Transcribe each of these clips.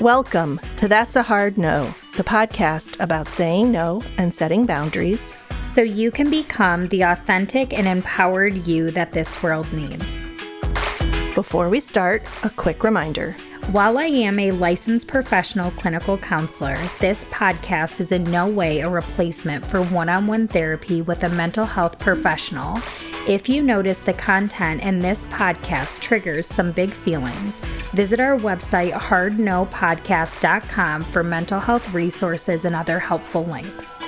Welcome to That's a Hard No, the podcast about saying no and setting boundaries so you can become the authentic and empowered you that this world needs. Before we start, a quick reminder. While I am a licensed professional clinical counselor, this podcast is in no way a replacement for one on one therapy with a mental health professional. If you notice the content in this podcast triggers some big feelings, visit our website hardnopodcast.com for mental health resources and other helpful links.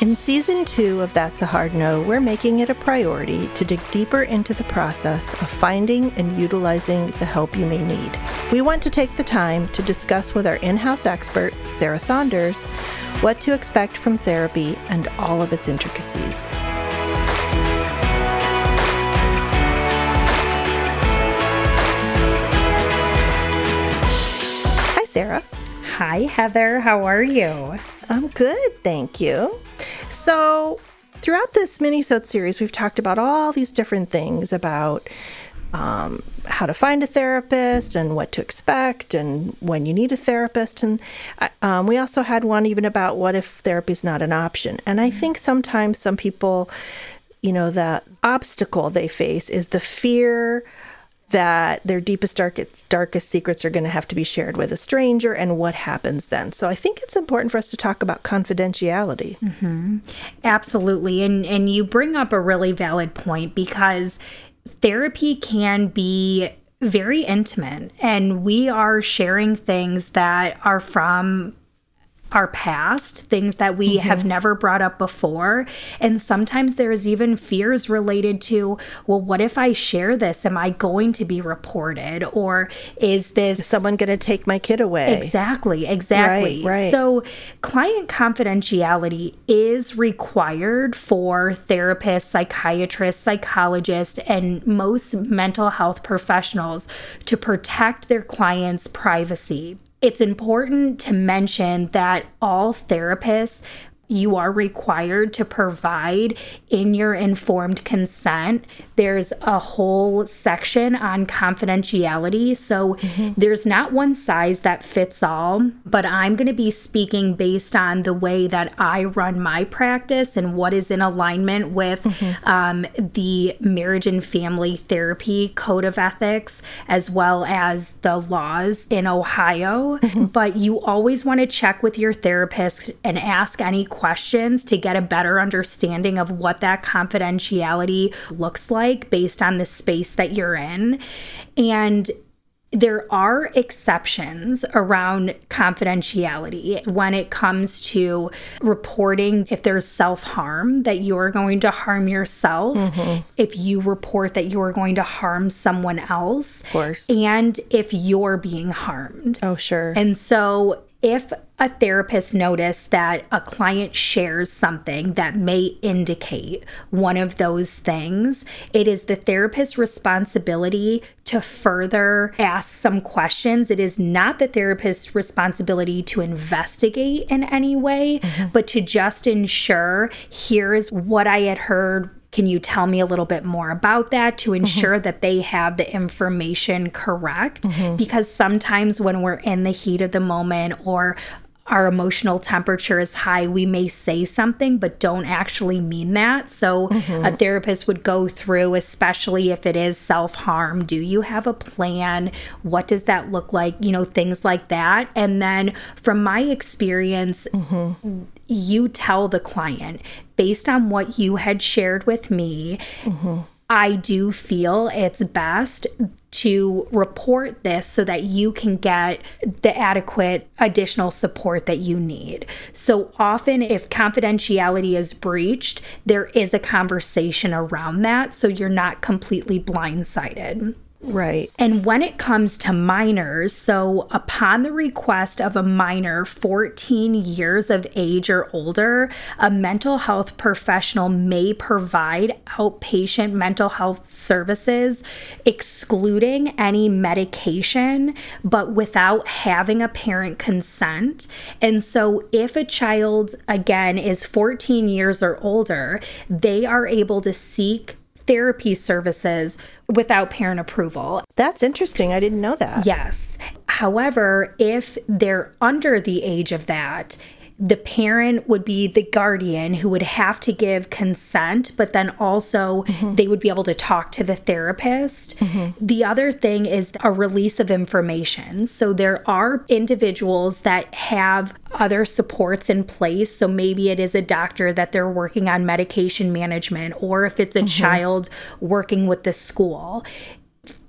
In season two of That's a Hard No, we're making it a priority to dig deeper into the process of finding and utilizing the help you may need. We want to take the time to discuss with our in house expert, Sarah Saunders, what to expect from therapy and all of its intricacies. Sarah. Hi, Heather. How are you? I'm good, thank you. So, throughout this mini-sode series, we've talked about all these different things about um, how to find a therapist and what to expect and when you need a therapist. And um, we also had one even about what if therapy is not an option. And I think sometimes some people, you know, the obstacle they face is the fear that their deepest, darkest, darkest secrets are going to have to be shared with a stranger and what happens then. So I think it's important for us to talk about confidentiality. Mm-hmm. Absolutely. And, and you bring up a really valid point because therapy can be very intimate and we are sharing things that are from our past, things that we mm-hmm. have never brought up before. And sometimes there's even fears related to, well, what if I share this? Am I going to be reported? Or is this is someone going to take my kid away? Exactly, exactly. Right, right. So, client confidentiality is required for therapists, psychiatrists, psychologists, and most mental health professionals to protect their clients' privacy it's important to mention that all therapists you are required to provide in your informed consent. There's a whole section on confidentiality. So mm-hmm. there's not one size that fits all, but I'm going to be speaking based on the way that I run my practice and what is in alignment with mm-hmm. um, the Marriage and Family Therapy Code of Ethics, as well as the laws in Ohio. Mm-hmm. But you always want to check with your therapist and ask any questions questions to get a better understanding of what that confidentiality looks like based on the space that you're in. And there are exceptions around confidentiality when it comes to reporting if there's self harm that you're going to harm yourself, mm-hmm. if you report that you're going to harm someone else, of course, and if you're being harmed. Oh, sure. And so if a therapist notice that a client shares something that may indicate one of those things, it is the therapist's responsibility to further ask some questions. It is not the therapist's responsibility to investigate in any way, mm-hmm. but to just ensure here's what I had heard can you tell me a little bit more about that to mm-hmm. ensure mm-hmm. that they have the information correct? Mm-hmm. Because sometimes when we're in the heat of the moment or our emotional temperature is high, we may say something but don't actually mean that. So, mm-hmm. a therapist would go through, especially if it is self harm. Do you have a plan? What does that look like? You know, things like that. And then, from my experience, mm-hmm. you tell the client based on what you had shared with me. Mm-hmm. I do feel it's best to report this so that you can get the adequate additional support that you need. So often, if confidentiality is breached, there is a conversation around that so you're not completely blindsided. Right. And when it comes to minors, so upon the request of a minor 14 years of age or older, a mental health professional may provide outpatient mental health services, excluding any medication, but without having a parent consent. And so if a child, again, is 14 years or older, they are able to seek therapy services without parent approval. That's interesting. I didn't know that. Yes. However, if they're under the age of that, the parent would be the guardian who would have to give consent, but then also mm-hmm. they would be able to talk to the therapist. Mm-hmm. The other thing is a release of information. So there are individuals that have other supports in place. So maybe it is a doctor that they're working on medication management, or if it's a mm-hmm. child working with the school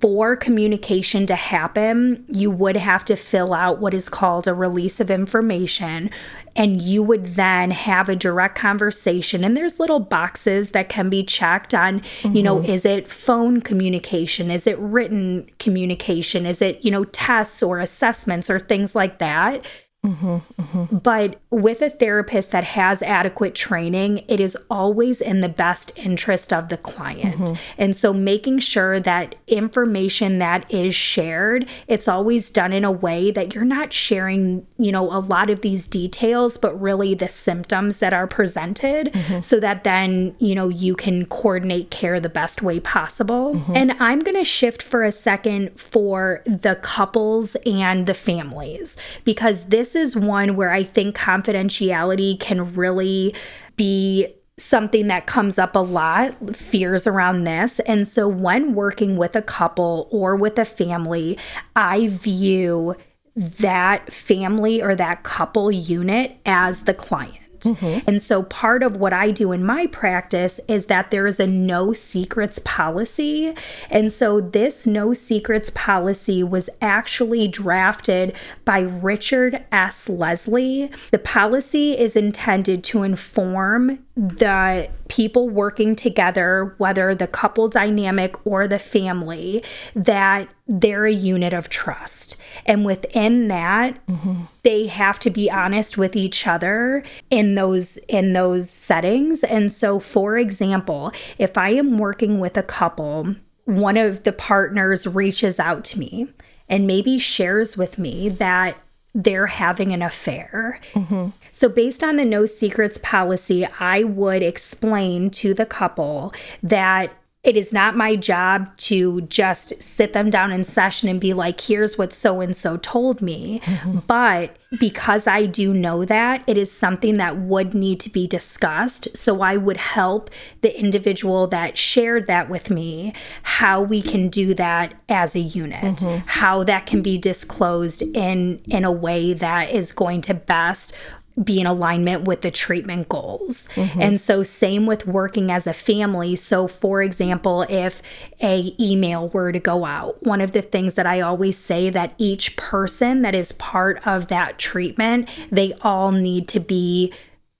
for communication to happen, you would have to fill out what is called a release of information and you would then have a direct conversation and there's little boxes that can be checked on mm-hmm. you know mm-hmm. is it phone communication is it written communication is it you know tests or assessments or things like that Mm-hmm, mm-hmm. But with a therapist that has adequate training, it is always in the best interest of the client. Mm-hmm. And so making sure that information that is shared, it's always done in a way that you're not sharing, you know, a lot of these details, but really the symptoms that are presented mm-hmm. so that then, you know, you can coordinate care the best way possible. Mm-hmm. And I'm going to shift for a second for the couples and the families because this this is one where I think confidentiality can really be something that comes up a lot fears around this. And so, when working with a couple or with a family, I view that family or that couple unit as the client. Mm-hmm. And so part of what I do in my practice is that there is a no secrets policy. And so this no secrets policy was actually drafted by Richard S. Leslie. The policy is intended to inform the people working together, whether the couple dynamic or the family, that they're a unit of trust. And within that, mm-hmm. they have to be honest with each other in those in those settings. And so for example, if I am working with a couple, one of the partners reaches out to me and maybe shares with me that they're having an affair. Mm-hmm. So, based on the no secrets policy, I would explain to the couple that it is not my job to just sit them down in session and be like, here's what so and so told me. Mm-hmm. But because I do know that, it is something that would need to be discussed. So I would help the individual that shared that with me how we can do that as a unit, mm-hmm. how that can be disclosed in in a way that is going to best be in alignment with the treatment goals. Mm-hmm. And so same with working as a family. So for example, if a email were to go out, one of the things that I always say that each person that is part of that treatment, they all need to be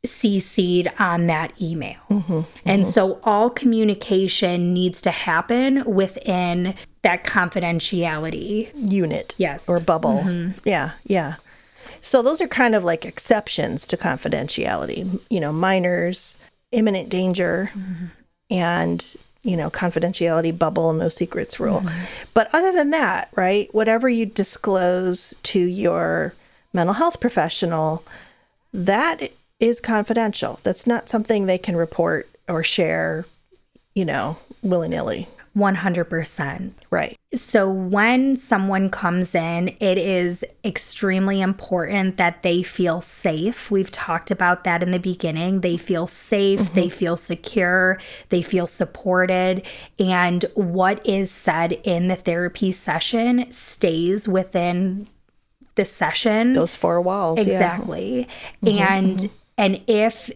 CC'd on that email. Mm-hmm, and mm-hmm. so all communication needs to happen within that confidentiality unit. Yes. Or bubble. Mm-hmm. Yeah, yeah. So those are kind of like exceptions to confidentiality, you know, minors, imminent danger, mm-hmm. and you know, confidentiality bubble, no secrets rule. Mm-hmm. But other than that, right, whatever you disclose to your mental health professional, that is confidential. That's not something they can report or share, you know, willy nilly. 100%. Right. So when someone comes in, it is extremely important that they feel safe. We've talked about that in the beginning. They feel safe, mm-hmm. they feel secure, they feel supported, and what is said in the therapy session stays within the session. Those four walls. Exactly. Yeah. Mm-hmm, and mm-hmm. and if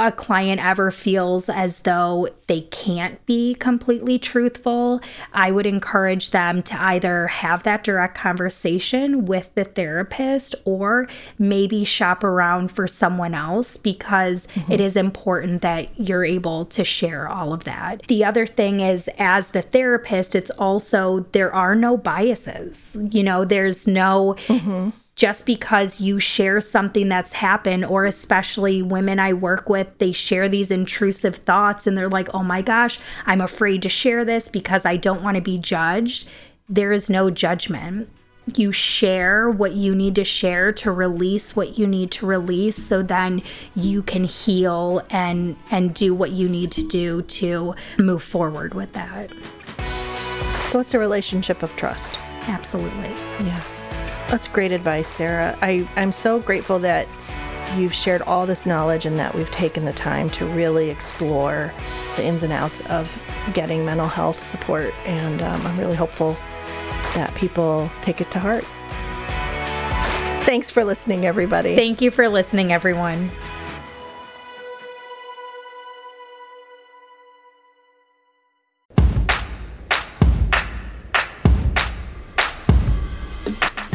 a client ever feels as though they can't be completely truthful, I would encourage them to either have that direct conversation with the therapist or maybe shop around for someone else because mm-hmm. it is important that you're able to share all of that. The other thing is, as the therapist, it's also there are no biases. You know, there's no. Mm-hmm just because you share something that's happened, or especially women I work with, they share these intrusive thoughts and they're like, oh my gosh, I'm afraid to share this because I don't want to be judged. There is no judgment. You share what you need to share to release what you need to release so then you can heal and and do what you need to do to move forward with that. So it's a relationship of trust. Absolutely. Yeah. That's great advice, Sarah. I, I'm so grateful that you've shared all this knowledge and that we've taken the time to really explore the ins and outs of getting mental health support. And um, I'm really hopeful that people take it to heart. Thanks for listening, everybody. Thank you for listening, everyone.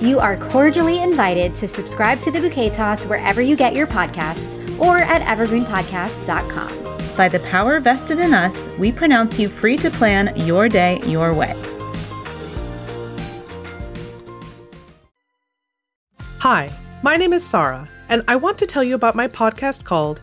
You are cordially invited to subscribe to the Bouquet Toss wherever you get your podcasts or at evergreenpodcast.com. By the power vested in us, we pronounce you free to plan your day your way. Hi, my name is Sarah, and I want to tell you about my podcast called